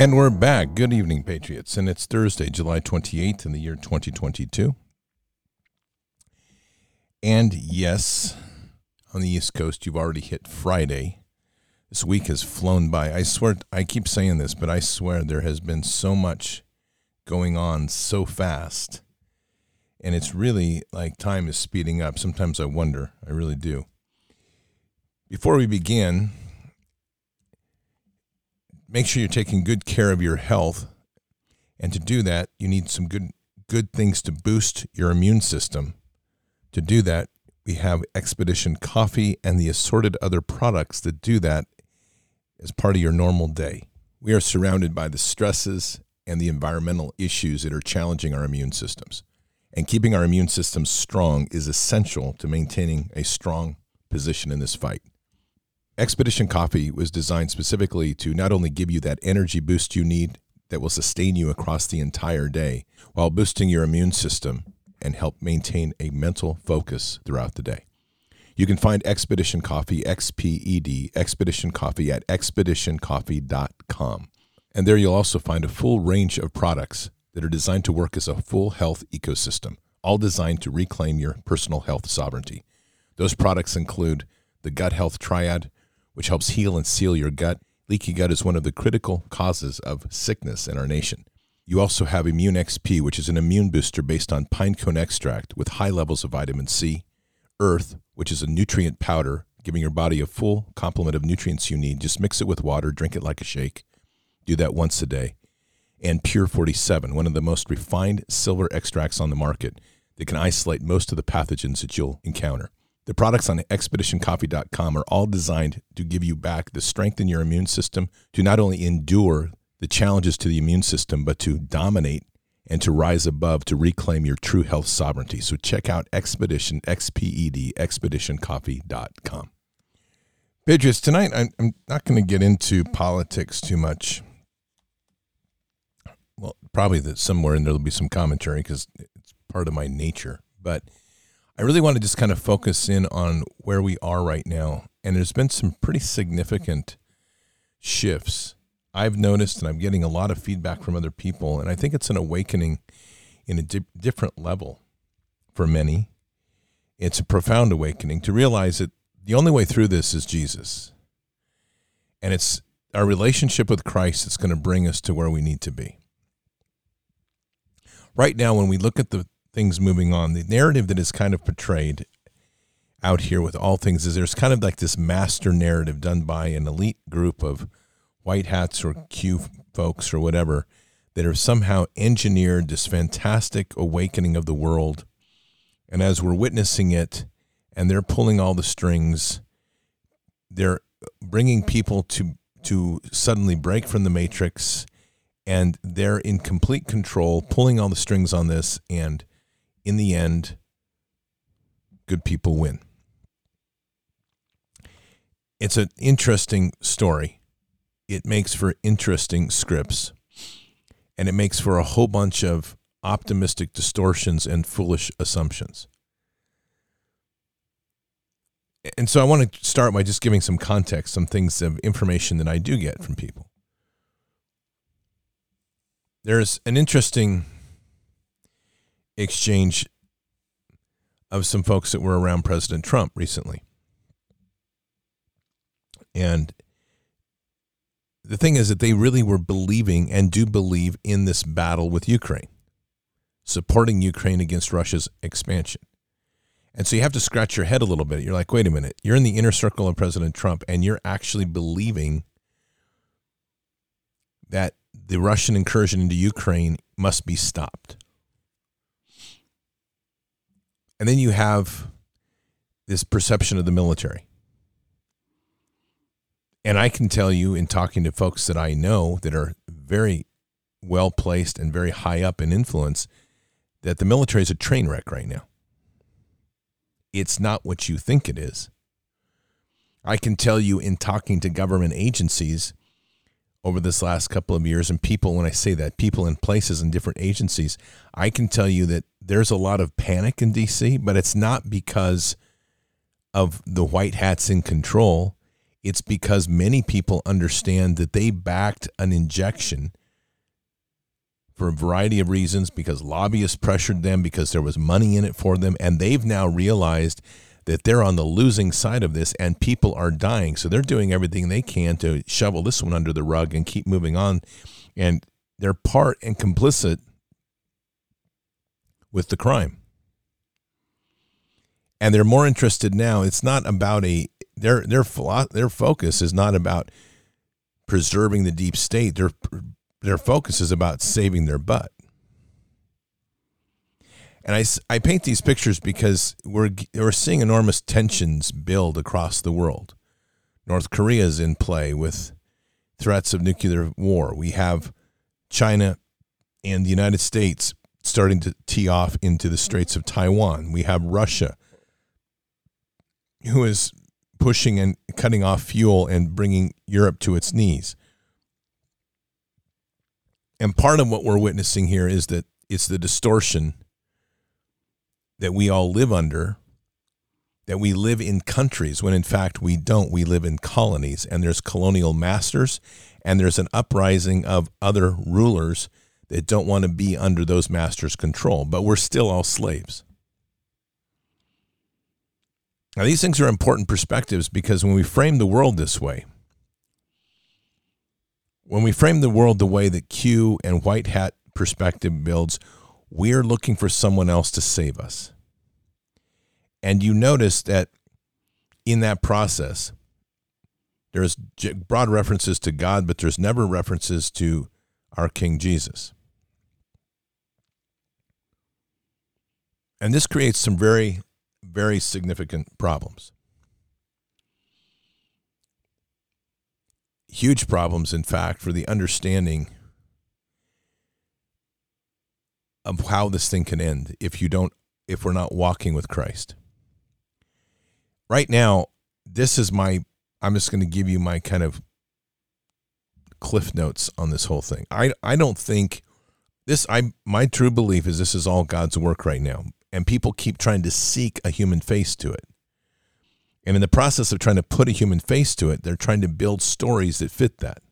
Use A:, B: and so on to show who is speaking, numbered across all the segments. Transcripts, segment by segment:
A: And we're back. Good evening, Patriots. And it's Thursday, July 28th in the year 2022. And yes, on the East Coast, you've already hit Friday. This week has flown by. I swear, I keep saying this, but I swear there has been so much going on so fast. And it's really like time is speeding up. Sometimes I wonder. I really do. Before we begin, make sure you're taking good care of your health. And to do that, you need some good good things to boost your immune system. To do that, we have Expedition Coffee and the assorted other products that do that as part of your normal day. We are surrounded by the stresses and the environmental issues that are challenging our immune systems. And keeping our immune systems strong is essential to maintaining a strong position in this fight. Expedition Coffee was designed specifically to not only give you that energy boost you need that will sustain you across the entire day while boosting your immune system and help maintain a mental focus throughout the day. You can find Expedition Coffee, XPED, Expedition Coffee at expeditioncoffee.com. And there you'll also find a full range of products that are designed to work as a full health ecosystem, all designed to reclaim your personal health sovereignty. Those products include the Gut Health Triad, which helps heal and seal your gut. Leaky gut is one of the critical causes of sickness in our nation. You also have Immune XP, which is an immune booster based on pine cone extract with high levels of vitamin C. Earth, which is a nutrient powder, giving your body a full complement of nutrients you need. Just mix it with water, drink it like a shake. Do that once a day. And Pure 47, one of the most refined silver extracts on the market that can isolate most of the pathogens that you'll encounter. The products on expeditioncoffee.com are all designed to give you back the strength in your immune system to not only endure the challenges to the immune system, but to dominate and to rise above to reclaim your true health sovereignty. So check out Expedition, XPED, expeditioncoffee.com. Patriots, tonight I'm not going to get into politics too much. Well, probably that somewhere in there will be some commentary because it's part of my nature. But I really want to just kind of focus in on where we are right now. And there's been some pretty significant shifts I've noticed, and I'm getting a lot of feedback from other people, and I think it's an awakening in a di- different level for many. It's a profound awakening to realize that the only way through this is Jesus. And it's our relationship with Christ that's going to bring us to where we need to be. Right now, when we look at the things moving on, the narrative that is kind of portrayed out here with all things is there's kind of like this master narrative done by an elite group of white hats or Q folks or whatever that have somehow engineered this fantastic awakening of the world. And as we're witnessing it, and they're pulling all the strings, they're bringing people to to suddenly break from the matrix, and they're in complete control, pulling all the strings on this, and in the end, good people win. It's an interesting story it makes for interesting scripts and it makes for a whole bunch of optimistic distortions and foolish assumptions. And so I want to start by just giving some context, some things of information that I do get from people. There's an interesting exchange of some folks that were around President Trump recently. And the thing is that they really were believing and do believe in this battle with Ukraine, supporting Ukraine against Russia's expansion. And so you have to scratch your head a little bit. You're like, wait a minute, you're in the inner circle of President Trump and you're actually believing that the Russian incursion into Ukraine must be stopped. And then you have this perception of the military. And I can tell you in talking to folks that I know that are very well placed and very high up in influence that the military is a train wreck right now. It's not what you think it is. I can tell you in talking to government agencies over this last couple of years, and people, when I say that, people in places and different agencies, I can tell you that there's a lot of panic in DC, but it's not because of the white hats in control It's because many people understand that they backed an injection for a variety of reasons because lobbyists pressured them, because there was money in it for them, and they've now realized that they're on the losing side of this and people are dying. So they're doing everything they can to shovel this one under the rug and keep moving on. And they're part and complicit with the crime. And they're more interested now. It's not about a their their their focus is not about preserving the deep state. Their their focus is about saving their butt. And I, I paint these pictures because we're, we're seeing enormous tensions build across the world. North Korea is in play with threats of nuclear war. We have China and the United States starting to tee off into the Straits of Taiwan. We have Russia, who is pushing and cutting off fuel and bringing Europe to its knees. And part of what we're witnessing here is that it's the distortion that we all live under, that we live in countries when in fact we don't. We live in colonies, and there's colonial masters, and there's an uprising of other rulers that don't want to be under those masters' control, but we're still all slaves. Now, these things are important perspectives because when we frame the world this way, when we frame the world the way that Q and White Hat perspective builds, we're looking for someone else to save us. And you notice that in that process, there's broad references to God, but there's never references to our King Jesus. And this creates some very, very significant problems. Huge problems, in fact, for the understanding of how this thing can end if you don't if we're not walking with Christ. Right now, this is my I'm just going to give you my kind of cliff notes on this whole thing. I I don't think this I my true belief is this is all God's work right now and people keep trying to seek a human face to it. And in the process of trying to put a human face to it, they're trying to build stories that fit that.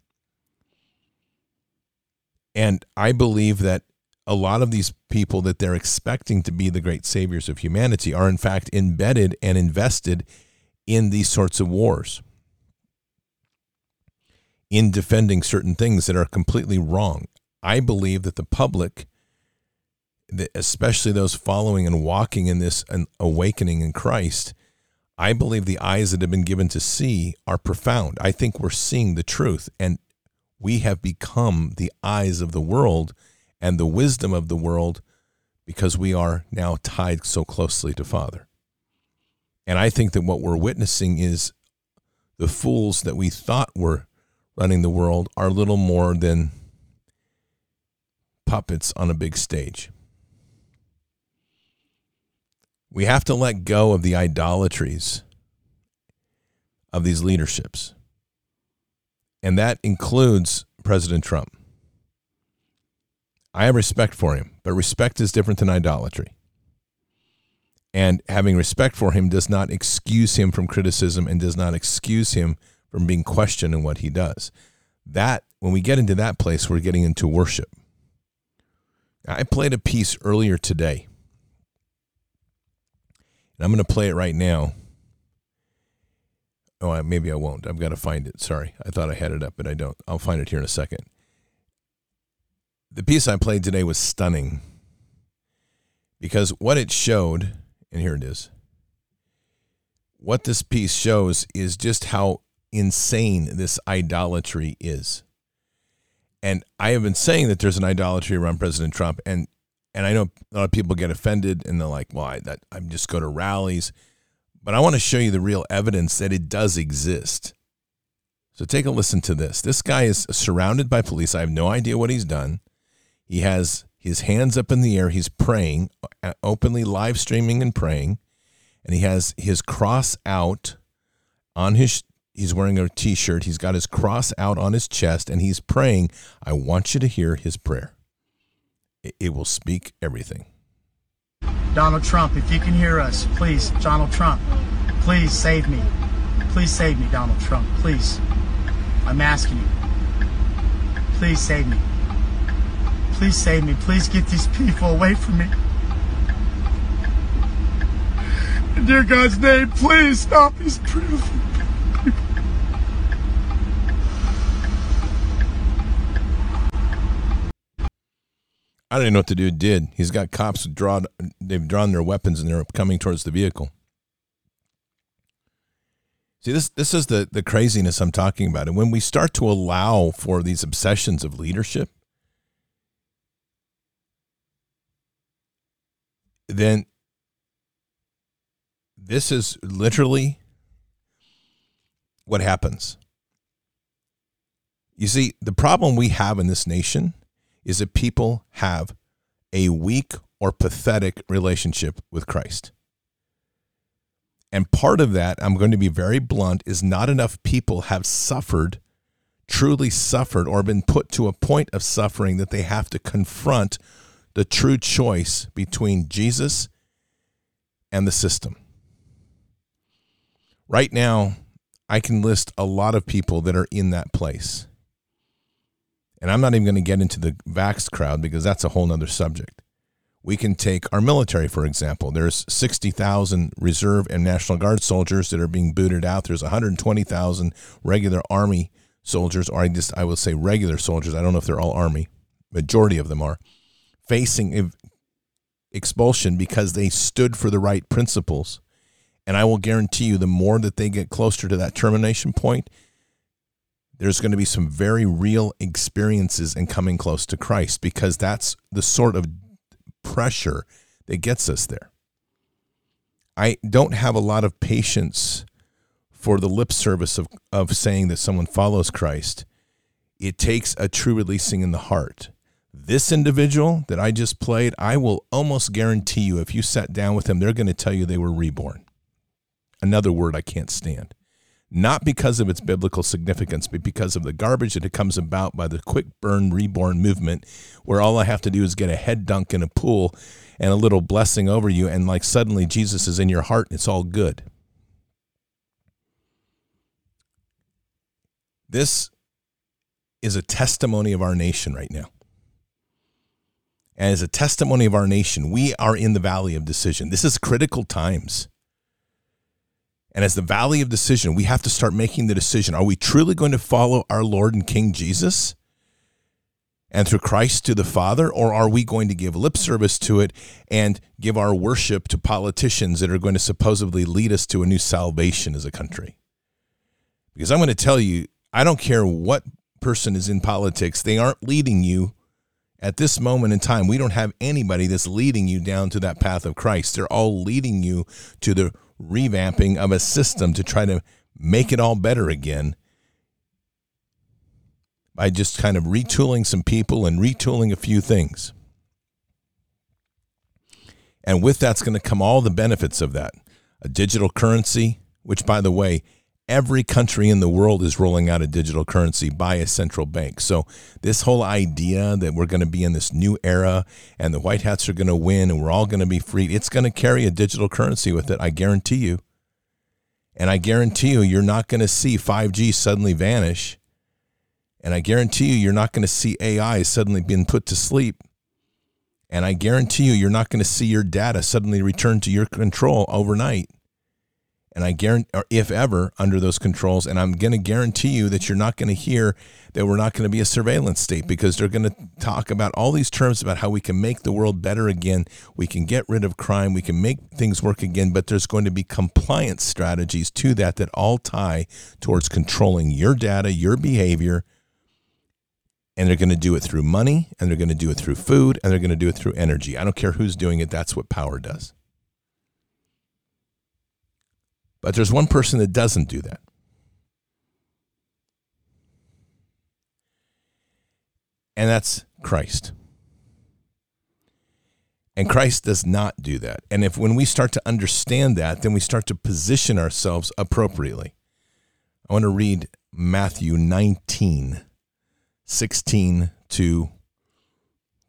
A: And I believe that a lot of these people that they're expecting to be the great saviors of humanity are in fact embedded and invested in these sorts of wars in defending certain things that are completely wrong. I believe that the public, especially those following and walking in this awakening in Christ, I believe the eyes that have been given to see are profound. I think we're seeing the truth, and we have become the eyes of the world and the wisdom of the world because we are now tied so closely to Father. And I think that what we're witnessing is the fools that we thought were running the world are little more than puppets on a big stage. We have to let go of the idolatries of these leaderships. And that includes President Trump. I have respect for him, but respect is different than idolatry. And having respect for him does not excuse him from criticism and does not excuse him from being questioned in what he does. That, when we get into that place, we're getting into worship. I played a piece earlier today, and I'm going to play it right now. Oh, maybe I won't. I've got to find it. Sorry. I thought I had it up, but I don't. I'll find it here in a second the piece I played today was stunning because what it showed, and here it is, what this piece shows is just how insane this idolatry is. And I have been saying that there's an idolatry around President Trump, and and I know a lot of people get offended and they're like, "Well, I, that I'm just go to rallies," but I want to show you the real evidence that it does exist. So take a listen to this. This guy is surrounded by police. I have no idea what he's done. He has his hands up in the air. He's praying, uh, openly live streaming and praying. And he has his cross out on his, he's wearing a t shirt. He's got his cross out on his chest and he's praying. I want you to hear his prayer, it, will speak everything.
B: Donald Trump, if you can hear us, please, Donald Trump, please save me. Please save me, Donald Trump. Please. I'm asking you. Please save me. Please save me. Please get these people away from me. In dear God's name, please stop these people.
A: I don't even know what the dude did. He's got cops drawn. They've drawn their weapons and they're coming towards the vehicle. See, this this is the the craziness I'm talking about. And when we start to allow for these obsessions of leadership, then this is literally what happens. You see, the problem we have in this nation is that people have a weak or pathetic relationship with Christ. And part of that, I'm going to be very blunt, is not enough people have suffered, truly suffered, or been put to a point of suffering that they have to confront the true choice between Jesus and the system. Right now, I can list a lot of people that are in that place. And I'm not even going to get into the vax crowd because that's a whole nother subject. We can take our military, for example. There's 60,000 reserve and National Guard soldiers that are being booted out. There's 120,000 regular Army soldiers, or I just I will say regular soldiers. I don't know if they're all Army. Majority of them are facing expulsion because they stood for the right principles. And I will guarantee you, the more that they get closer to that termination point, there's going to be some very real experiences in coming close to Christ because that's the sort of pressure that gets us there. I don't have a lot of patience for the lip service of, of saying that someone follows Christ. It takes a true releasing in the heart. This individual that I just played, I will almost guarantee you if you sat down with them, they're going to tell you they were reborn. Another word I can't stand not because of its biblical significance, but because of the garbage that it comes about by the quick burn reborn movement, where all I have to do is get a head dunk in a pool and a little blessing over you, and like suddenly Jesus is in your heart and it's all good. This is a testimony of our nation right now. And as a testimony of our nation, we are in the valley of decision. This is critical times. And as the valley of decision, we have to start making the decision are we truly going to follow our Lord and King Jesus and through Christ to the Father, or are we going to give lip service to it and give our worship to politicians that are going to supposedly lead us to a new salvation as a country? Because I'm going to tell you, I don't care what person is in politics, they aren't leading you at this moment in time. We don't have anybody that's leading you down to that path of Christ. They're all leading you to the revamping of a system to try to make it all better again by just kind of retooling some people and retooling a few things. And with that's going to come all the benefits of that a digital currency, which, by the way, every country in the world is rolling out a digital currency by a central bank. So this whole idea that we're going to be in this new era and the white hats are going to win and we're all going to be free, it's going to carry a digital currency with it, I guarantee you. And I guarantee you you're not going to see 5G suddenly vanish. And I guarantee you you're not going to see AI suddenly being put to sleep. And I guarantee you you're not going to see your data suddenly return to your control overnight and I guarantee, or if ever, under those controls. And I'm going to guarantee you that you're not going to hear that we're not going to be a surveillance state because they're going to talk about all these terms about how we can make the world better again. We can get rid of crime. We can make things work again. But there's going to be compliance strategies to that that all tie towards controlling your data, your behavior. And they're going to do it through money, and they're going to do it through food, and they're going to do it through energy. I don't care who's doing it. That's what power does. But there's one person that doesn't do that. And that's Christ. And Christ does not do that. And if when we start to understand that, then we start to position ourselves appropriately. I want to read Matthew 19, 16 to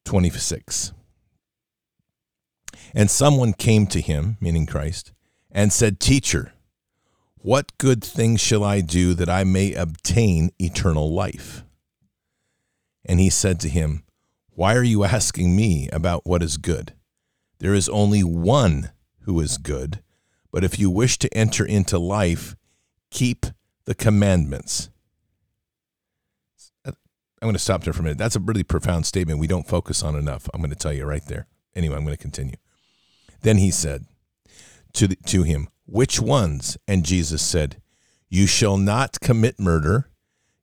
A: 26. And someone came to him, meaning Christ, and said, Teacher, What good thing shall I do that I may obtain eternal life? And he said to him, Why are you asking me about what is good? There is only one who is good, but if you wish to enter into life, keep the commandments. I'm going to stop there for a minute. That's a really profound statement we don't focus on enough. I'm going to tell you right there. Anyway, I'm going to continue. Then he said to, the, to him, Which ones? And Jesus said, You shall not commit murder.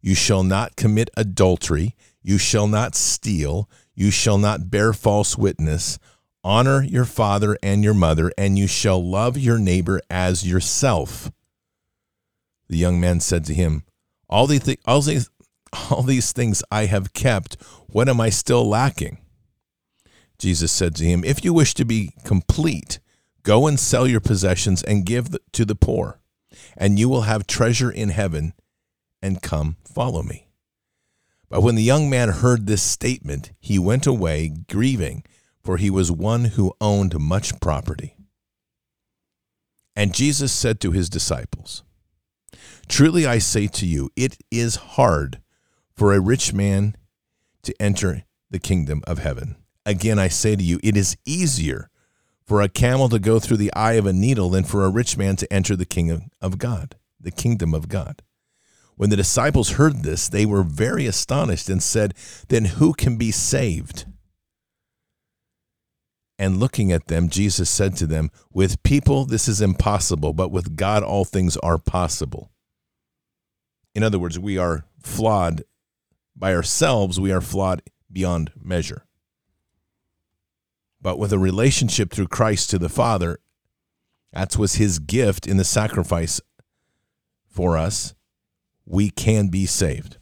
A: You shall not commit adultery. You shall not steal. You shall not bear false witness. Honor your father and your mother, and you shall love your neighbor as yourself. The young man said to him, All these, th- all these, all these things I have kept. What am I still lacking? Jesus said to him, If you wish to be complete, go and sell your possessions and give to the poor, and you will have treasure in heaven, and come follow me. But when the young man heard this statement, he went away grieving, for he was one who owned much property. And Jesus said to his disciples, Truly I say to you, it is hard for a rich man to enter the kingdom of heaven. Again, I say to you, it is easier for a camel to go through the eye of a needle than for a rich man to enter the kingdom of God, the kingdom of God. When the disciples heard this, they were very astonished and said, Then who can be saved? And looking at them, Jesus said to them, With people this is impossible, but with God all things are possible. In other words, we are flawed by ourselves, we are flawed beyond measure. But with a relationship through Christ to the Father, that was his gift in the sacrifice for us. We can be saved.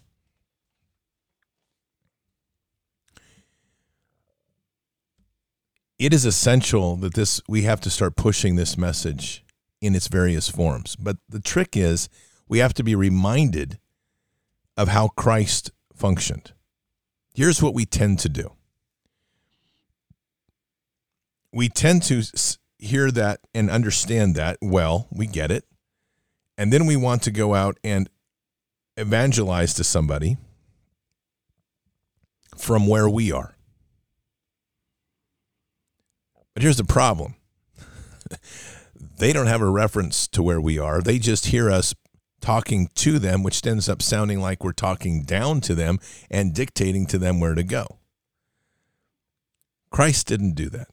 A: It is essential that this we have to start pushing this message in its various forms. But the trick is we have to be reminded of how Christ functioned. Here's what we tend to do we tend to hear that and understand that well, we get it. And then we want to go out and evangelize to somebody from where we are. But here's the problem they don't have a reference to where we are. They just hear us talking to them, which ends up sounding like we're talking down to them and dictating to them where to go. Christ didn't do that.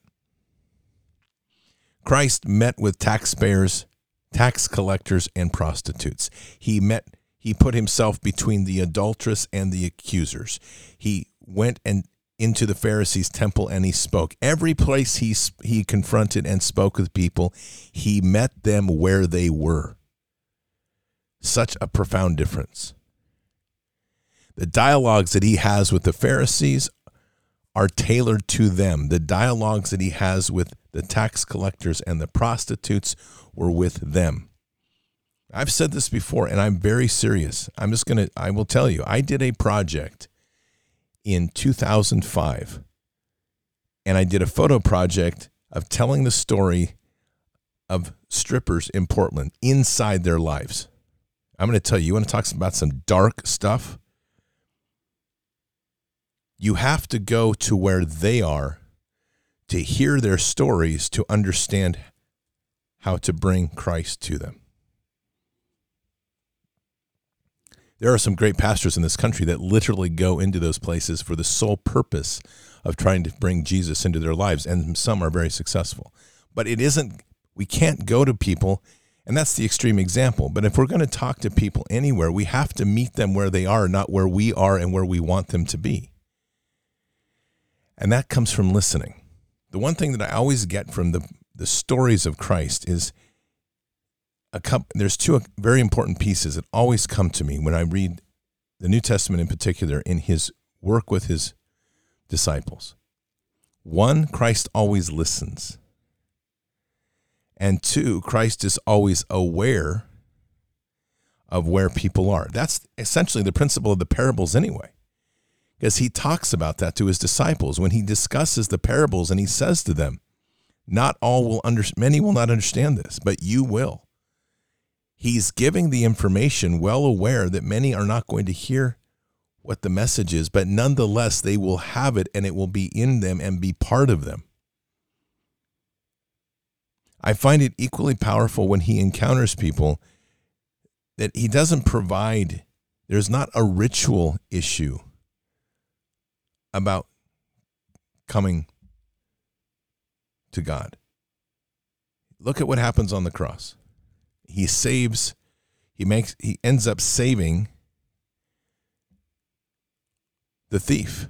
A: Christ met with taxpayers, tax collectors, and prostitutes. He met he put himself between the adulteress and the accusers. He went and into the Pharisees' temple and he spoke. Every place he he confronted and spoke with people, he met them where they were. Such a profound difference. The dialogues that he has with the Pharisees are tailored to them. The dialogues that he has with the tax collectors and the prostitutes were with them. I've said this before and I'm very serious. I'm just going to, I will tell you, I did a project in 2005 and I did a photo project of telling the story of strippers in Portland inside their lives. I'm going to tell you, you want to talk about some dark stuff? You have to go to where they are to hear their stories to understand how to bring Christ to them. There are some great pastors in this country that literally go into those places for the sole purpose of trying to bring Jesus into their lives, and some are very successful. But it isn't, we can't go to people, and that's the extreme example. But if we're going to talk to people anywhere, we have to meet them where they are, not where we are and where we want them to be. And that comes from listening the one thing that I always get from the the stories of Christ is a couple, there's two very important pieces that always come to me when I read the New Testament in particular in his work with his disciples. One, Christ always listens. And two, Christ is always aware of where people are. That's essentially the principle of the parables anyway because he talks about that to his disciples when he discusses the parables and he says to them, Not all will under many will not understand this, but you will. He's giving the information well aware that many are not going to hear what the message is, but nonetheless, they will have it and it will be in them and be part of them. I find it equally powerful when he encounters people that he doesn't provide, there's not a ritual issue about coming to God. Look at what happens on the cross. He saves, he makes, he ends up saving the thief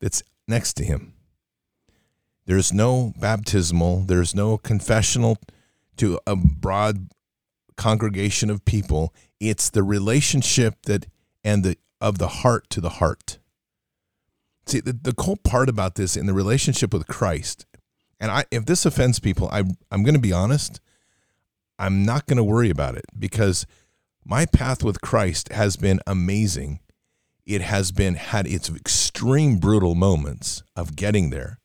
A: that's next to him. There's no baptismal, there's no confessional to a broad congregation of people. It's the relationship that and the of the heart to the heart. See, the, the cool part about this in the relationship with Christ, and I if this offends people, I I'm gonna be honest, I'm not gonna worry about it because my path with Christ has been amazing. It has been had its extreme brutal moments of getting there.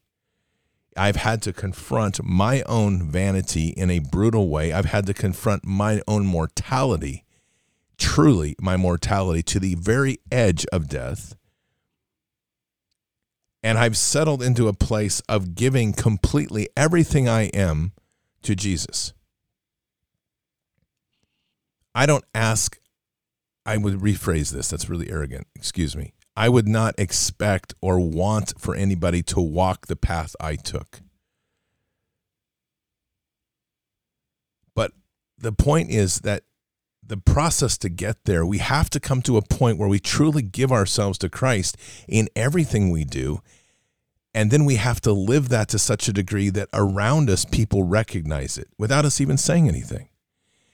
A: I've had to confront my own vanity in a brutal way. I've had to confront my own mortality, truly my mortality, to the very edge of death. And I've settled into a place of giving completely everything I am to Jesus. I don't ask, I would rephrase this. That's really arrogant. Excuse me. I would not expect or want for anybody to walk the path I took. But the point is that the process to get there, we have to come to a point where we truly give ourselves to Christ in everything we do. And then we have to live that to such a degree that around us people recognize it without us even saying anything.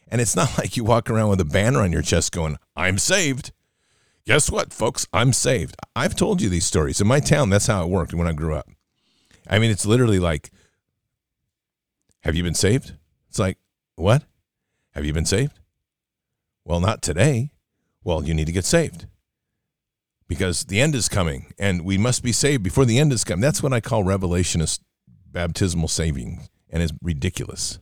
A: And it's not like you walk around with a banner on your chest going, I'm saved guess what, folks? I'm saved. I've told you these stories. In my town, that's how it worked when I grew up. I mean, it's literally like, have you been saved? It's like, what? Have you been saved? Well, not today. Well, you need to get saved because the end is coming and we must be saved before the end is coming. That's what I call revelationist baptismal saving and it's ridiculous.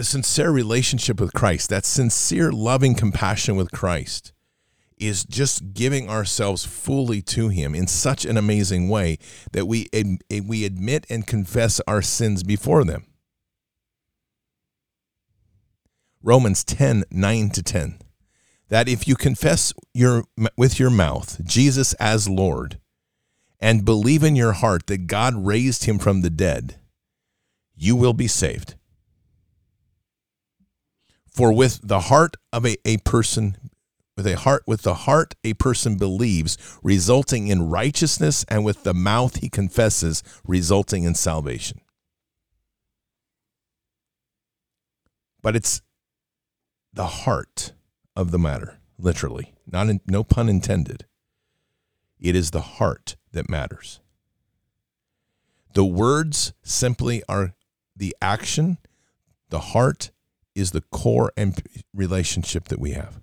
A: the sincere relationship with Christ, that sincere loving compassion with Christ, is just giving ourselves fully to Him in such an amazing way that we we admit and confess our sins before them. Romans 10 9 to 10. That if you confess your, with your mouth Jesus as Lord and believe in your heart that God raised him from the dead, you will be saved. For with the heart of a, a person, with a heart, with the heart a person believes, resulting in righteousness, and with the mouth he confesses, resulting in salvation. But it's the heart of the matter, literally, not in, no pun intended. It is the heart that matters. The words simply are the action. The heart is the core and relationship that we have.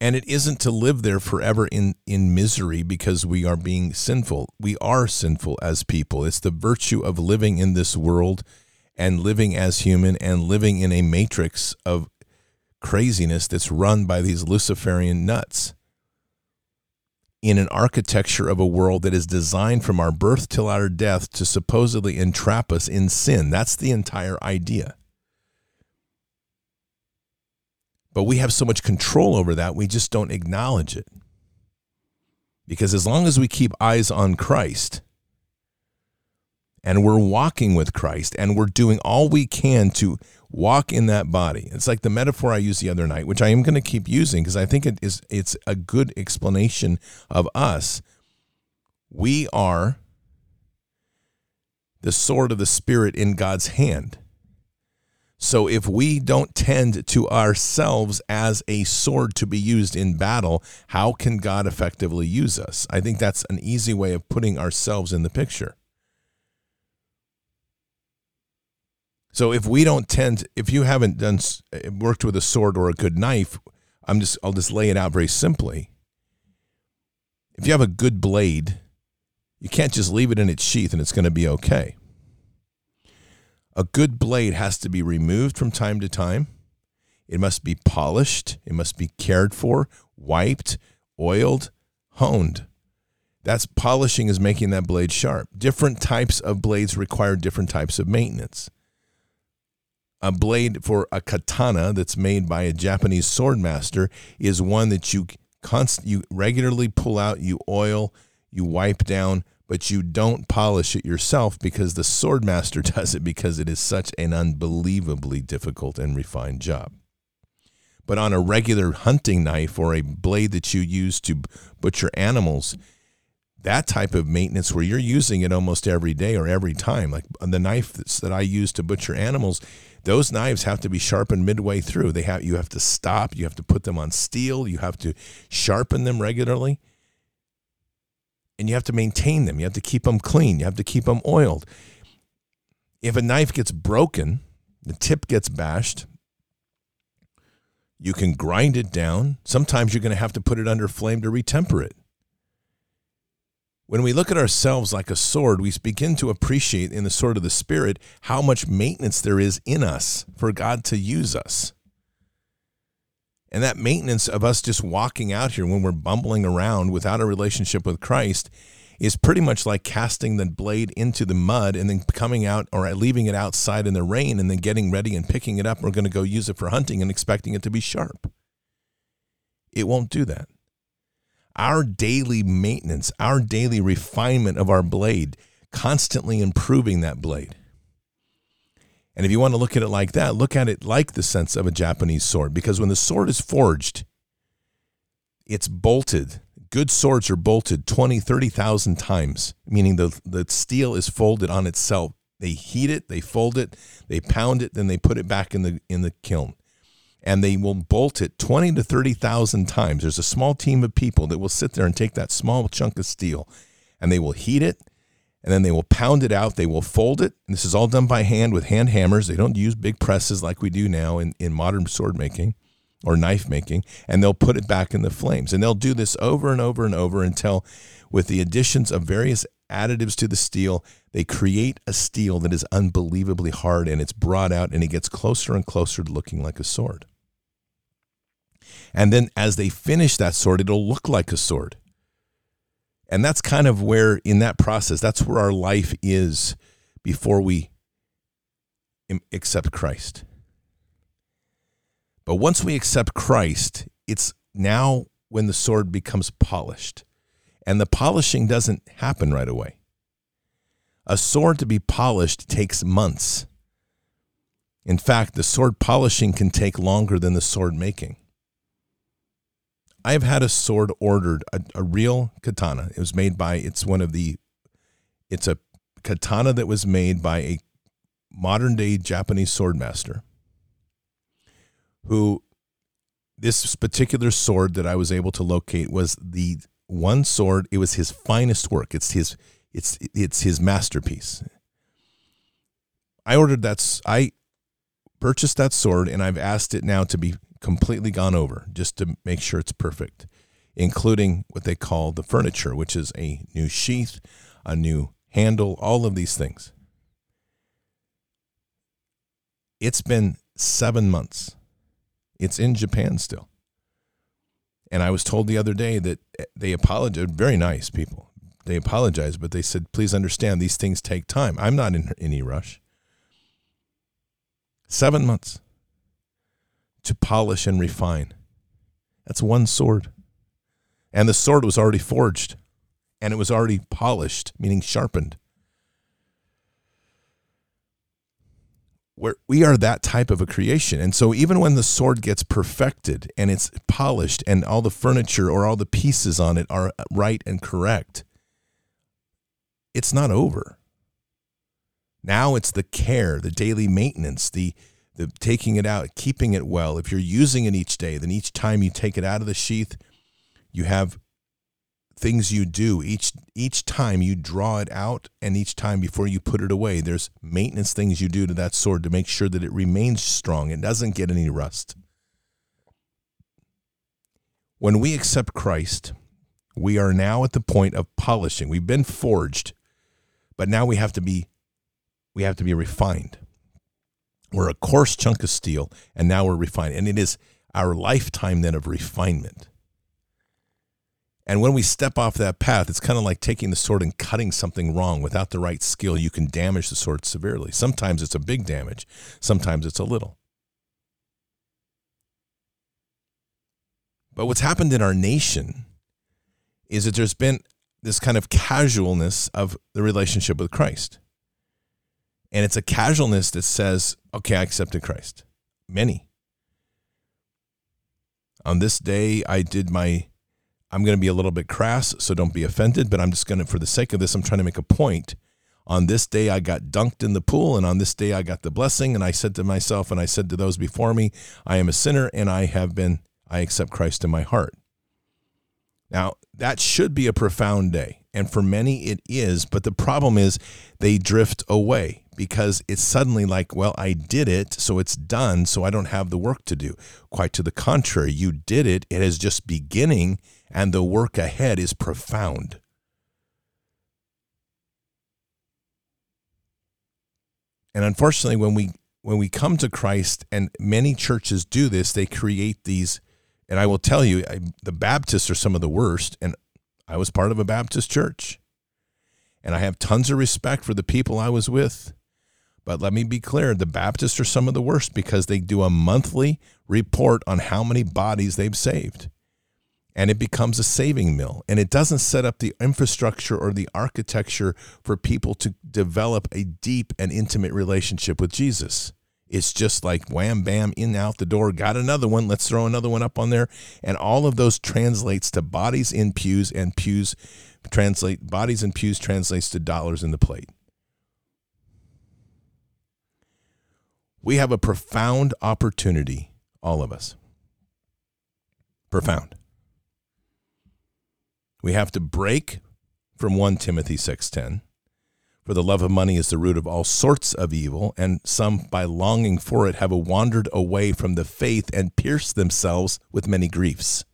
A: And it isn't to live there forever in, in misery because we are being sinful. We are sinful as people. It's the virtue of living in this world and living as human and living in a matrix of craziness that's run by these Luciferian nuts in an architecture of a world that is designed from our birth till our death to supposedly entrap us in sin. That's the entire idea. But we have so much control over that, we just don't acknowledge it. Because as long as we keep eyes on Christ, and we're walking with Christ and we're doing all we can to walk in that body. It's like the metaphor I used the other night, which I am going to keep using because I think it is it's a good explanation of us. We are the sword of the spirit in God's hand. So if we don't tend to ourselves as a sword to be used in battle, how can God effectively use us? I think that's an easy way of putting ourselves in the picture. So if we don't tend, if you haven't done worked with a sword or a good knife, I'm just I'll just lay it out very simply. If you have a good blade, You can't just leave it in its sheath and it's going to be okay. A good blade has to be removed from time to time. It must be polished. It must be cared for, wiped, oiled, honed. That's polishing is making that blade sharp. Different types of blades require different types of maintenance. A blade for a katana that's made by a Japanese sword master is one that you const- you regularly pull out, you oil, you wipe down, but you don't polish it yourself because the sword master does it because it is such an unbelievably difficult and refined job. But on a regular hunting knife or a blade that you use to butcher animals, that type of maintenance where you're using it almost every day or every time, like uh, the knife that I use to butcher animals, those knives have to be sharpened midway through. They have you have to stop, you have to put them on steel, you have to sharpen them regularly. And you have to maintain them. You have to keep them clean. You have to keep them oiled. If a knife gets broken, the tip gets bashed, you can grind it down. Sometimes you're going to have to put it under flame to retemper it. When we look at ourselves like a sword, we begin to appreciate in the sword of the Spirit how much maintenance there is in us for God to use us. And that maintenance of us just walking out here when we're bumbling around without a relationship with Christ is pretty much like casting the blade into the mud and then coming out or leaving it outside in the rain and then getting ready and picking it up. We're going to go use it for hunting and expecting it to be sharp. It won't do that. Our daily maintenance, our daily refinement of our blade, constantly improving that blade. And if you want to look at it like that, look at it like the sense of a Japanese sword because when the sword is forged, it's bolted good swords are bolted 20, 30,000 times, meaning the, the steel is folded on itself. They heat it, they fold it, they pound it, then they put it back in the in the kiln. And they will bolt it 20 to 30,000 times. There's a small team of people that will sit there and take that small chunk of steel and they will heat it and then they will pound it out. They will fold it. And this is all done by hand with hand hammers. They don't use big presses like we do now in, in modern sword making or knife making, and they'll put it back in the flames. And they'll do this over and over and over until, with the additions of various additives to the steel, they create a steel that is unbelievably hard and it's brought out and it gets closer and closer to looking like a sword. And then as they finish that sword, it'll look like a sword. And that's kind of where, in that process, that's where our life is before we accept Christ. But once we accept Christ, it's now when the sword becomes polished. And the polishing doesn't happen right away. A sword to be polished takes months. In fact, the sword polishing can take longer than the sword making. I have had a sword ordered, a, a, real katana. It was made by, it's one of the, it's a katana that was made by a modern day Japanese sword master who this particular sword that I was able to locate was the one sword. It was his finest work. It's his it's it's his masterpiece. I ordered that. I purchased that sword, and I've asked it now to be completely gone over, just to make sure it's perfect, including what they call the furniture, which is a new sheath, a new handle, all of these things. It's been seven months it's in Japan still. And I was told the other day that they apologized. Very nice people. They apologized, but they said, please understand these things take time. I'm not in any rush. Seven months to polish and refine. That's one sword. And the sword was already forged and it was already polished, meaning sharpened. we're, we are that type of a creation. And so even when the sword gets perfected and it's polished and all the furniture or all the pieces on it are right and correct, it's not over. Now it's the care, the daily maintenance, the the taking it out, keeping it well. If you're using it each day, then each time you take it out of the sheath, you have things you do each each time you draw it out and each time before you put it away there's maintenance things you do to that sword to make sure that it remains strong it doesn't get any rust when we accept Christ We are now at the point of polishing. We've been forged, but now we have to be we have to be refined. We're a coarse chunk of steel, and now we're refined. And it is our lifetime then of refinement. And when we step off that path, it's kind of like taking the sword and cutting something wrong without the right skill. You can damage the sword severely. Sometimes it's a big damage, sometimes it's a little. But what's happened in our nation is that there's been this kind of casualness of the relationship with Christ. And it's a casualness that says, okay, I accepted Christ. Many. On this day, I did my, I'm going to be a little bit crass, so don't be offended, but I'm just going to, for the sake of this, I'm trying to make a point. On this day, I got dunked in the pool, and on this day, I got the blessing. And I said to myself, and I said to those before me, I am a sinner, and I have been, I accept Christ in my heart. Now, that should be a profound day. And for many, it is. But the problem is they drift away because it's suddenly like, well, I did it, so it's done, so I don't have the work to do. Quite to the contrary, you did it, it is just beginning, and the work ahead is profound. And unfortunately, when we when we come to Christ, and many churches do this, they create these and I will tell you, I, the Baptists are some of the worst. And I was part of a Baptist church. And I have tons of respect for the people I was with. But let me be clear the Baptists are some of the worst because they do a monthly report on how many bodies they've saved. And it becomes a saving mill. And it doesn't set up the infrastructure or the architecture for people to develop a deep and intimate relationship with Jesus. It's just like wham, bam, in, out the door. Got another one. Let's throw another one up on there. And all of those translates to bodies in pews, and pews translate, bodies in pews translates to dollars in the plate. We have a profound opportunity, all of us. Profound. We have to break from 1 Timothy 6:10 for the love of money is the root of all sorts of evil, and some, by longing for it, have wandered away from the faith and pierced themselves with many griefs.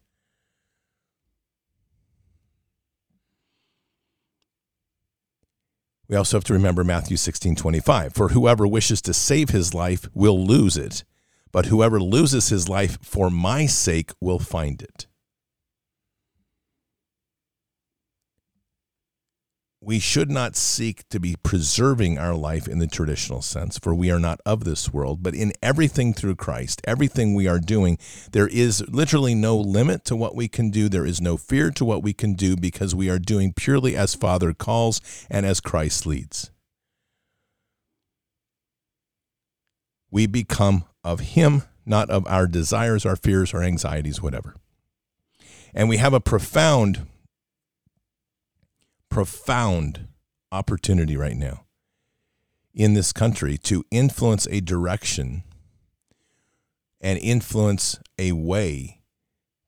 A: We also have to remember Matthew 16 25. For whoever wishes to save his life will lose it, but whoever loses his life for my sake will find it. We should not seek to be preserving our life in the traditional sense, for we are not of this world. But in everything through Christ, everything we are doing, there is literally no limit to what we can do. There is no fear to what we can do because we are doing purely as Father calls and as Christ leads. We become of Him, not of our desires, our fears, our anxieties, whatever. And we have a profound profound opportunity right now in this country to influence a direction and influence a way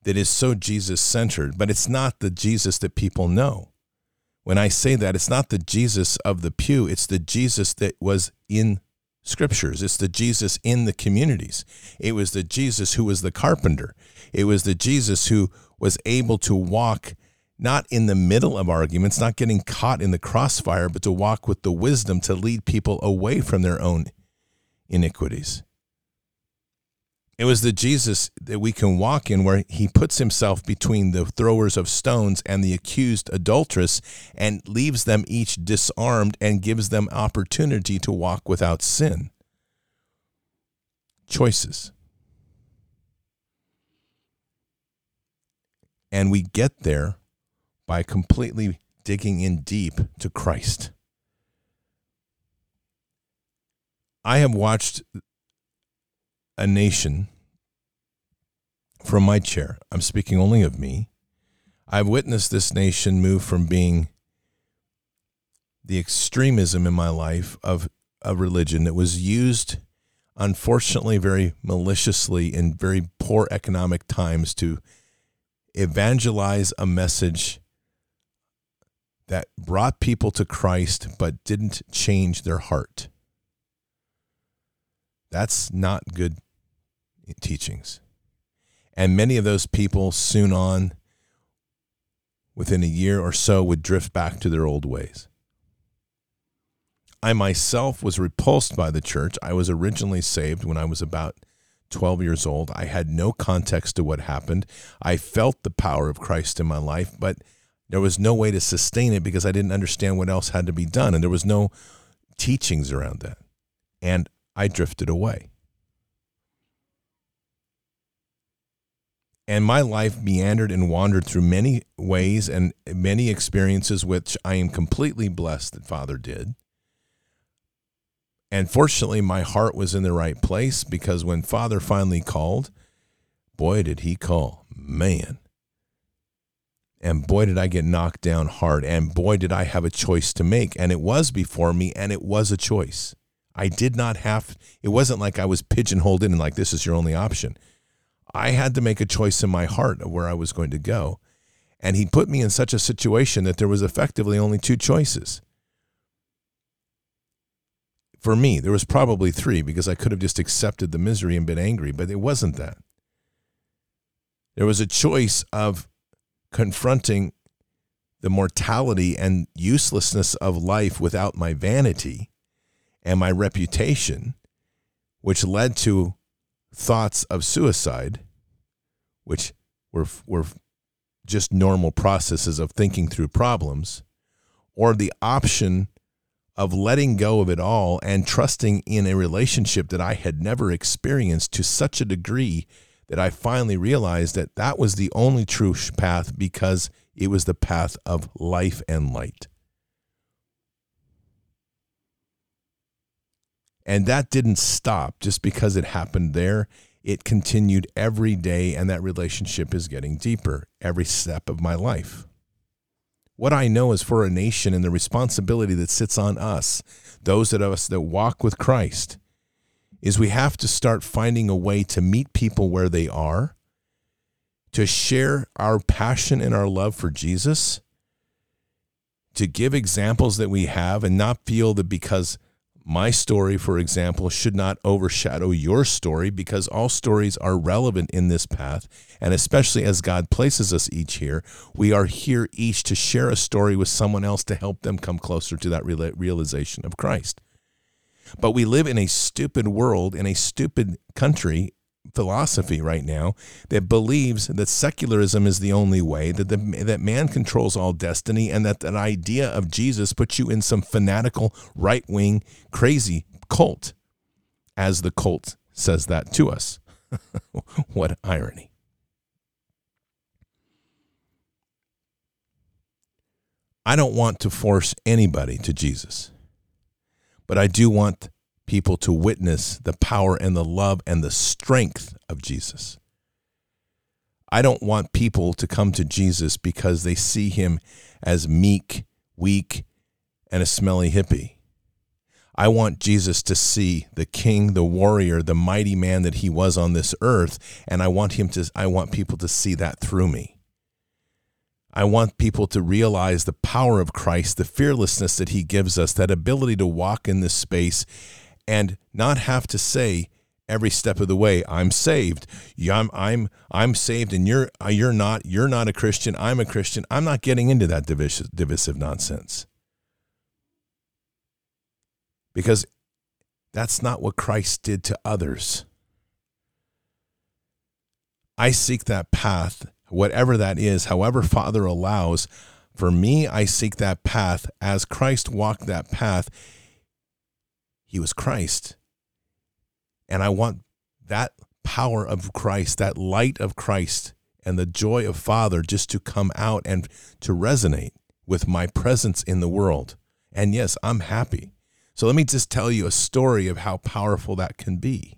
A: that is so Jesus centered, but it's not the Jesus that people know. When I say that, it's not the Jesus of the pew, it's the Jesus that was in scriptures. It's the Jesus in the communities. It was the Jesus who was the carpenter. It was the Jesus who was able to walk not in the middle of arguments, not getting caught in the crossfire, but to walk with the wisdom to lead people away from their own iniquities. It was the Jesus that we can walk in where he puts himself between the throwers of stones and the accused adulteress and leaves them each disarmed and gives them opportunity to walk without sin. Choices. And we get there by completely digging in deep to Christ. I have watched a nation from my chair. I'm speaking only of me. I've witnessed this nation move from being the extremism in my life of a religion that was used, unfortunately, very maliciously in very poor economic times to evangelize a message that brought people to Christ but didn't change their heart. That's not good teachings. And many of those people soon on within a year or so would drift back to their old ways. I myself was repulsed by the church. I was originally saved when I was about 12 years old. I had no context to what happened. I felt the power of Christ in my life, but there was no way to sustain it because I didn't understand what else had to be done. And there was no teachings around that. And I drifted away. And my life meandered and wandered through many ways and many experiences, which I am completely blessed that Father did. And fortunately, my heart was in the right place because when Father finally called, boy, did he call. Man. And boy, did I get knocked down hard. And boy, did I have a choice to make. And it was before me, and it was a choice. I did not have, it wasn't like I was pigeonholed in and like, this is your only option. I had to make a choice in my heart of where I was going to go. And he put me in such a situation that there was effectively only two choices. For me, there was probably three because I could have just accepted the misery and been angry, but it wasn't that. There was a choice of confronting the mortality and uselessness of life without my vanity and my reputation, which led to thoughts of suicide, which were, were just normal processes of thinking through problems, or the option of letting go of it all and trusting in a relationship that I had never experienced to such a degree that I finally realized that that was the only true path because it was the path of life and light. And that didn't stop just because it happened there. It continued every day, and that relationship is getting deeper every step of my life. What I know is for a nation and the responsibility that sits on us, those of us that walk with Christ, is we have to start finding a way to meet people where they are, to share our passion and our love for Jesus, to give examples that we have and not feel that because my story, for example, should not overshadow your story because all stories are relevant in this path. And especially as God places us each here, we are here each to share a story with someone else to help them come closer to that realization of Christ. But we live in a stupid world, in a stupid country, philosophy right now that believes that secularism is the only way, that the, that man controls all destiny, and that that idea of Jesus puts you in some fanatical right wing crazy cult, as the cult says that to us. what irony. I don't want to force anybody to Jesus, but I do want people to witness the power and the love and the strength of Jesus. I don't want people to come to Jesus because they see him as meek, weak, and a smelly hippie. I want Jesus to see the king, the warrior, the mighty man that he was on this earth, and I want him to I want people to see that through me. I want people to realize the power of Christ, the fearlessness that he gives us, that ability to walk in this space and not have to say every step of the way i'm saved. I'm i'm i'm saved and you're uh, you're not you're not a christian. I'm a christian. I'm not getting into that divisive, divisive nonsense. Because that's not what christ did to others. I seek that path whatever that is however father allows for me i seek that path as christ walked that path he was Christ. And I want that power of Christ, that light of Christ, and the joy of Father just to come out and to resonate with my presence in the world. And yes, I'm happy. So let me just tell you a story of how powerful that can be.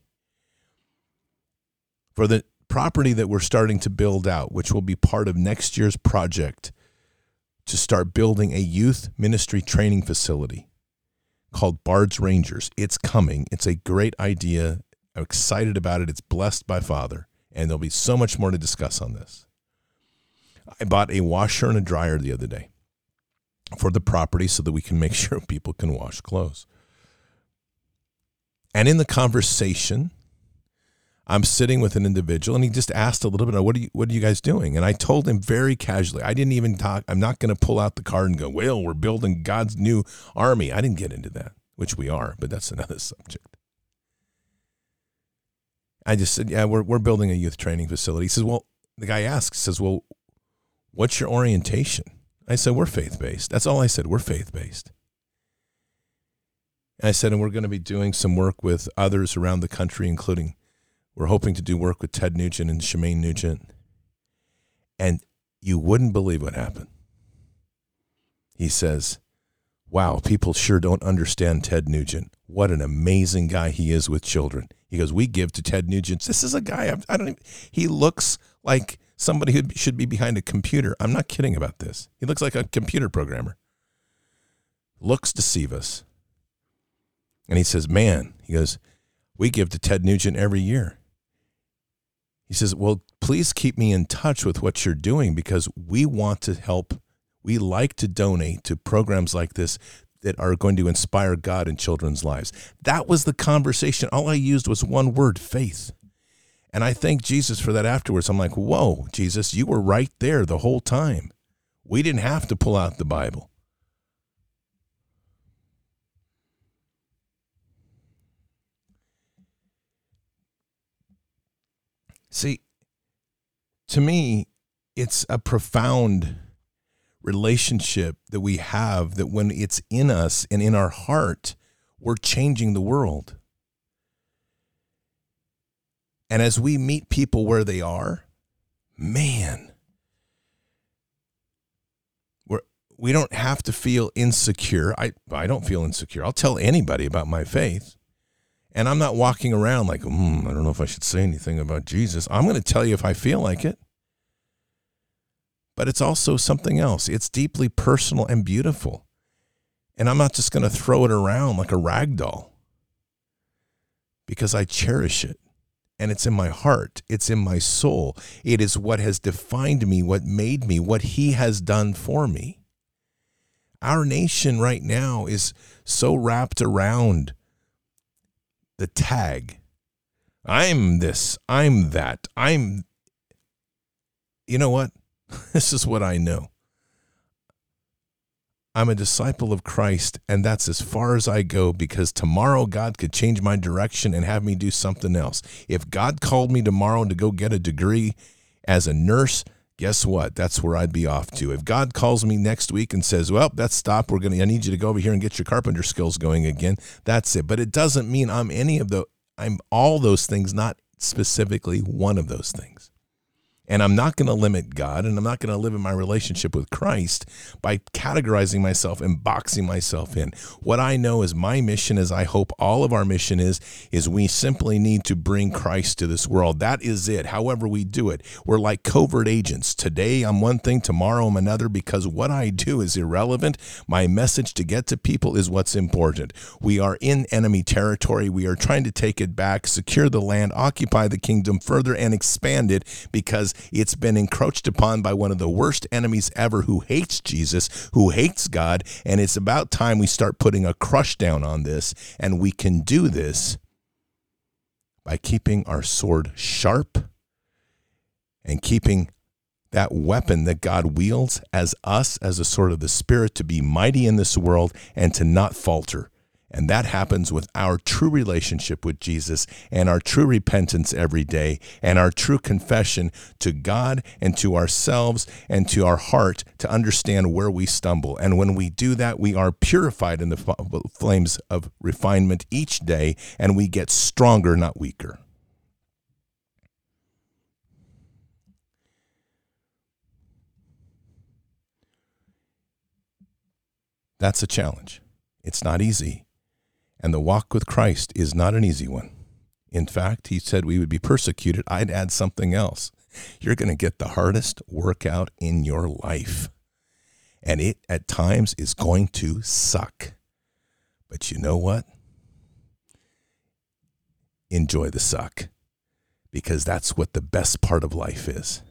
A: For the property that we're starting to build out, which will be part of next year's project to start building a youth ministry training facility called Bard's Rangers. It's coming. It's a great idea. I'm excited about it. It's blessed by Father, and there'll be so much more to discuss on this. I bought a washer and a dryer the other day for the property so that we can make sure people can wash clothes. And in the conversation, I'm sitting with an individual and he just asked a little bit, what are you, what are you guys doing? And I told him very casually, I didn't even talk. I'm not going to pull out the card and go, well, we're building God's new army. I didn't get into that, which we are, but that's another subject. I just said, yeah, we're, we're building a youth training facility. He says, well, the guy asks, says, well, what's your orientation? I said, we're faith based. That's all I said. We're faith based. I said, and we're going to be doing some work with others around the country, including we're hoping to do work with Ted Nugent and Shemane Nugent. And you wouldn't believe what happened. He says, Wow, people sure don't understand Ted Nugent. What an amazing guy he is with children. He goes, We give to Ted Nugent. This is a guy, I don't even, he looks like somebody who should be behind a computer. I'm not kidding about this. He looks like a computer programmer. Looks deceive us. And he says, Man, he goes, We give to Ted Nugent every year. He says, Well, please keep me in touch with what you're doing because we want to help. We like to donate to programs like this that are going to inspire God in children's lives. That was the conversation. All I used was one word faith. And I thank Jesus for that afterwards. I'm like, Whoa, Jesus, you were right there the whole time. We didn't have to pull out the Bible. See, to me, it's a profound relationship that we have that when it's in us and in our heart, we're changing the world. And as we meet people where they are, man, we're, we don't have to feel insecure. I, I don't feel insecure. I'll tell anybody about my faith. And I'm not walking around like, mm, I don't know if I should say anything about Jesus. I'm going to tell you if I feel like it. But it's also something else. It's deeply personal and beautiful. And I'm not just going to throw it around like a rag doll because I cherish it. And it's in my heart, it's in my soul. It is what has defined me, what made me, what He has done for me. Our nation right now is so wrapped around the tag. I'm this, I'm that, I'm. You know what? this is what I know. I'm a disciple of Christ, and that's as far as I go because tomorrow God could change my direction and have me do something else. If God called me tomorrow to go get a degree as a nurse, guess what? That's where I'd be off to. If God calls me next week and says, "Well, that's stop. We're gonna. I need you to go over here and get your carpenter skills going again." That's it. But it doesn't mean I'm any of the. I'm all those things, not specifically one of those things. And I'm not going to limit God and I'm not going to live in my relationship with Christ by categorizing myself and boxing myself in. What I know is my mission, as I hope all of our mission is, is we simply need to bring Christ to this world. That is it. However, we do it. We're like covert agents. Today I'm one thing, tomorrow I'm another because what I do is irrelevant. My message to get to people is what's important. We are in enemy territory. We are trying to take it back, secure the land, occupy the kingdom further, and expand it because it's been encroached upon by one of the worst enemies ever who hates Jesus, who hates God. And it's about time we start putting a crush down on this. And we can do this by keeping our sword sharp and keeping that weapon that God wields as us, as a sword of the Spirit, to be mighty in this world and to not falter. And that happens with our true relationship with Jesus and our true repentance every day and our true confession to God and to ourselves and to our heart to understand where we stumble. And when we do that, we are purified in the flames of refinement each day and we get stronger, not weaker. That's a challenge. It's not easy. And the walk with Christ is not an easy one. In fact, he said we would be persecuted. I'd add something else. You're going to get the hardest workout in your life. And it at times is going to suck. But you know what? Enjoy the suck because that's what the best part of life is.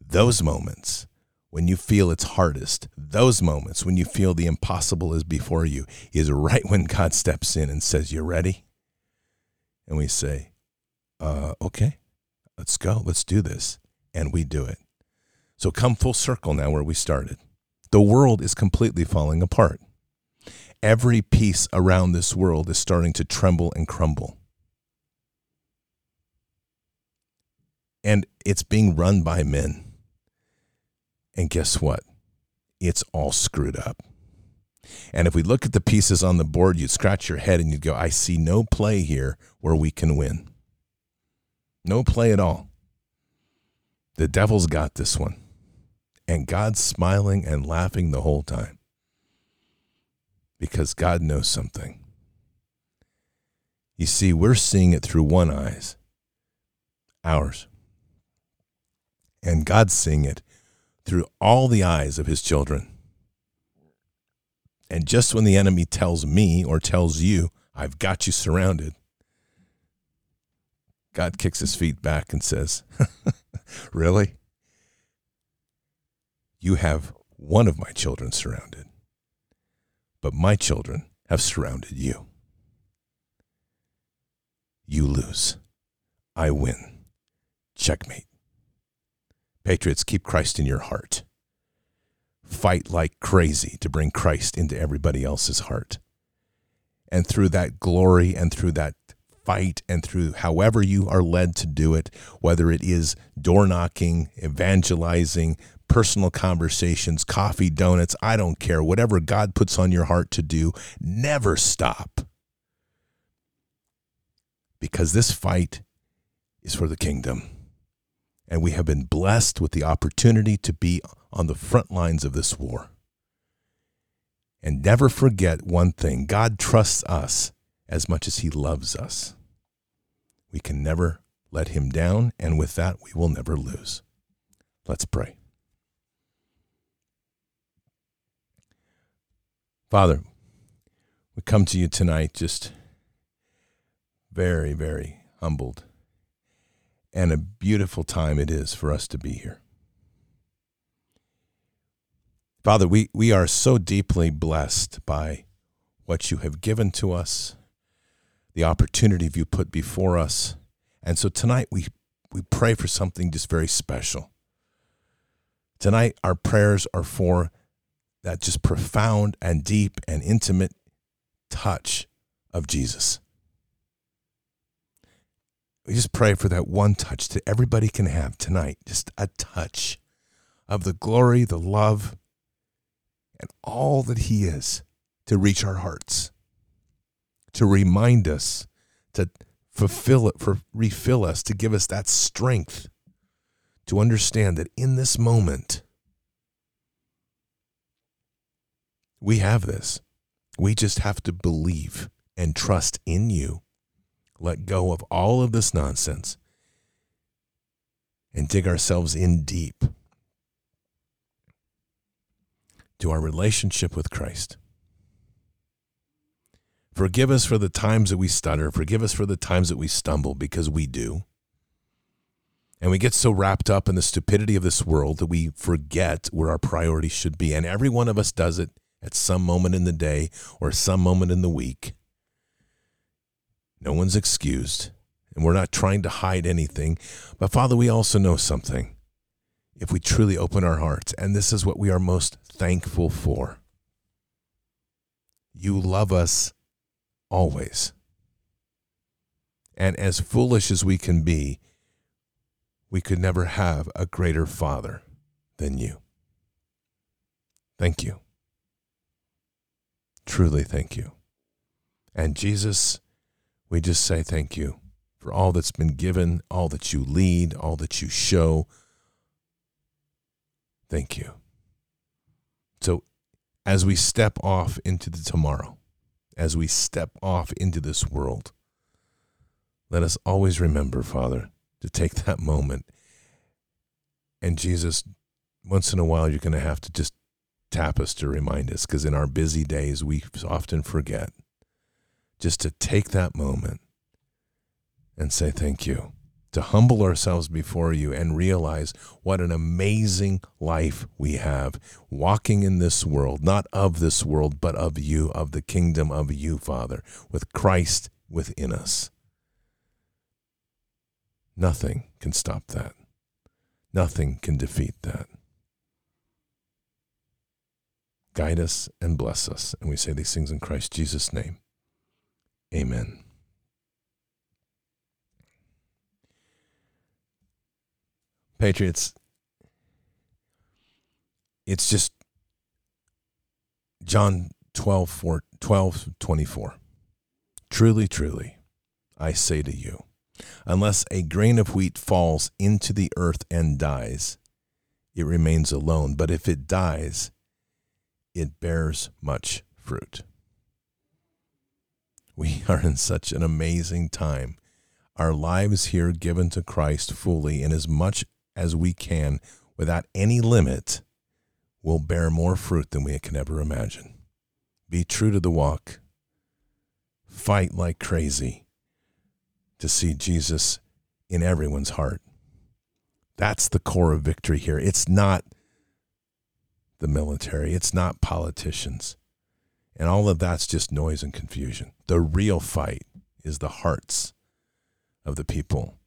A: Those moments when you feel it's hardest, those moments when you feel the impossible is before you, is right when God steps in and says, You ready? And we say, uh, okay, let's go. Let's do this. And we do it. So come full circle now where we started. The world is completely falling apart. Every piece around this world is starting to tremble and crumble. And it's being run by men. And guess what? It's all screwed up. And if we look at the pieces on the board, you'd scratch your head and you'd go, I see no play here where we can win. No play at all. The devil's got this one. And God's smiling and laughing the whole time. Because God knows something. You see, we're seeing it through one eyes, ours. And God's seeing it through all the eyes of his children. And just when the enemy tells me or tells you, I've got you surrounded, God kicks his feet back and says, Really? You have one of my children surrounded, but my children have surrounded you. You lose. I win. Checkmate. Patriots, keep Christ in your heart fight like crazy to bring Christ into everybody else's heart. And through that glory and through that fight and through however you are led to do it, whether it is door knocking, evangelizing, personal conversations, coffee, donuts, I don't care. Whatever God puts on your heart to do, never stop. Because this fight is for the kingdom. And we have been blessed with the opportunity to be on the front lines of this war. And never forget one thing God trusts us as much as He loves us. We can never let Him down, and with that, we will never lose. Let's pray. Father, we come to you tonight just very, very humbled. And a beautiful time it is for us to be here. Father, we, we are so deeply blessed by what you have given to us, the opportunity you put before us. And so tonight we, we pray for something just very special. Tonight, our prayers are for that just profound and deep and intimate touch of Jesus. We just pray for that one touch that everybody can have tonight, just a touch of the glory, the love, and all that He is to reach our hearts, to remind us, to fulfill it, for refill us, to give us that strength to understand that in this moment, we have this. We just have to believe and trust in you. Let go of all of this nonsense and dig ourselves in deep to our relationship with Christ. Forgive us for the times that we stutter. Forgive us for the times that we stumble, because we do. And we get so wrapped up in the stupidity of this world that we forget where our priorities should be. And every one of us does it at some moment in the day or some moment in the week. No one's excused. And we're not trying to hide anything. But Father, we also know something if we truly open our hearts. And this is what we are most thankful for. You love us always. And as foolish as we can be, we could never have a greater Father than you. Thank you. Truly, thank you. And Jesus, we just say thank you for all that's been given, all that you lead, all that you show, Thank you. So, as we step off into the tomorrow, as we step off into this world, let us always remember, Father, to take that moment. And Jesus, once in a while, you're going to have to just tap us to remind us, because in our busy days, we often forget just to take that moment and say thank you to humble ourselves before you and realize what an amazing life we have walking in this world, not of this world, but of you, of the kingdom of you, Father, with Christ within us. Nothing can stop that. Nothing can defeat that. Guide us and bless us. And we say these things in Christ Jesus' name. Amen. Patriots, it's just John 12, 4, 12 24. Truly, truly, I say to you, unless a grain of wheat falls into the earth and dies, it remains alone. But if it dies, it bears much fruit. We are in such an amazing time. Our lives here given to Christ fully and as much as we can without any limit will bear more fruit than we can ever imagine. Be true to the walk. Fight like crazy to see Jesus in everyone's heart. That's the core of victory here. It's not the military, it's not politicians. And all of that's just noise and confusion. The real fight is the hearts of the people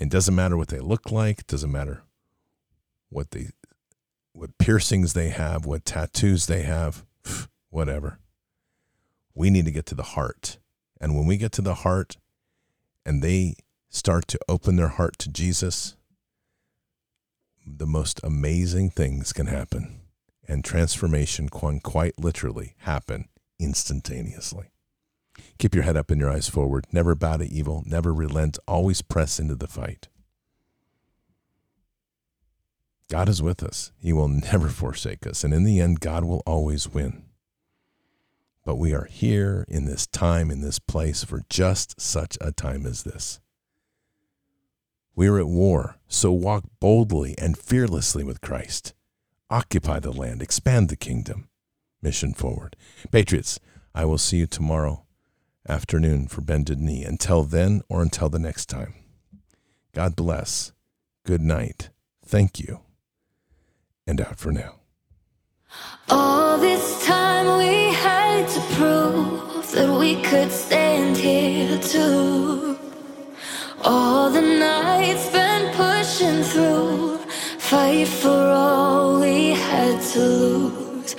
A: it doesn't matter what they look like, doesn't matter what they what piercings they have, what tattoos they have, whatever. We need to get to the heart. And when we get to the heart and they start to open their heart to Jesus, the most amazing things can happen. And transformation can quite literally happen instantaneously. Keep your head up and your eyes forward. Never bow to evil. Never relent. Always press into the fight. God is with us. He will never forsake us. And in the end, God will always win. But we are here in this time, in this place, for just such a time as this. We are at war, so walk boldly and fearlessly with Christ. Occupy the land, expand the kingdom. Mission forward. Patriots, I will see you tomorrow afternoon for Bended Knee. Until then or until the next time, God bless. Good night. Thank you. And out for now.
C: All this time we had to prove that we could stand here too. All the nights been pushing through, fight for all we to lose.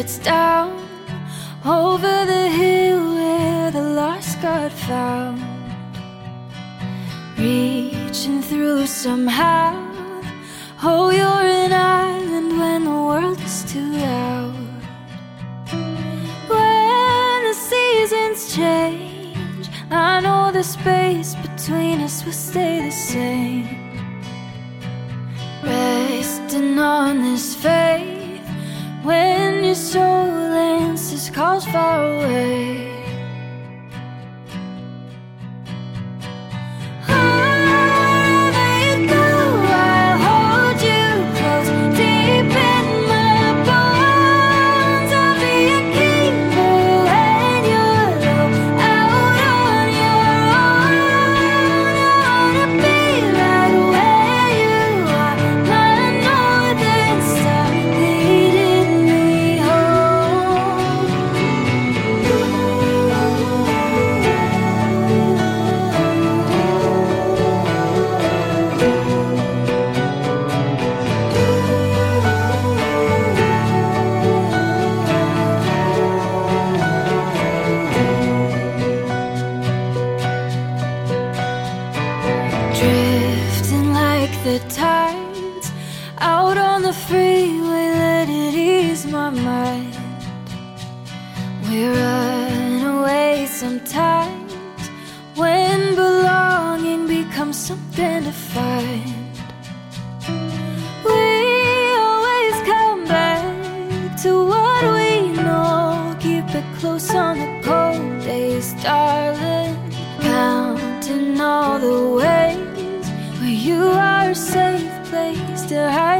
C: Sets down over the hill where the lost got found. Reaching through somehow. on the cold days, darling. Counting all the ways where you are a safe place to hide.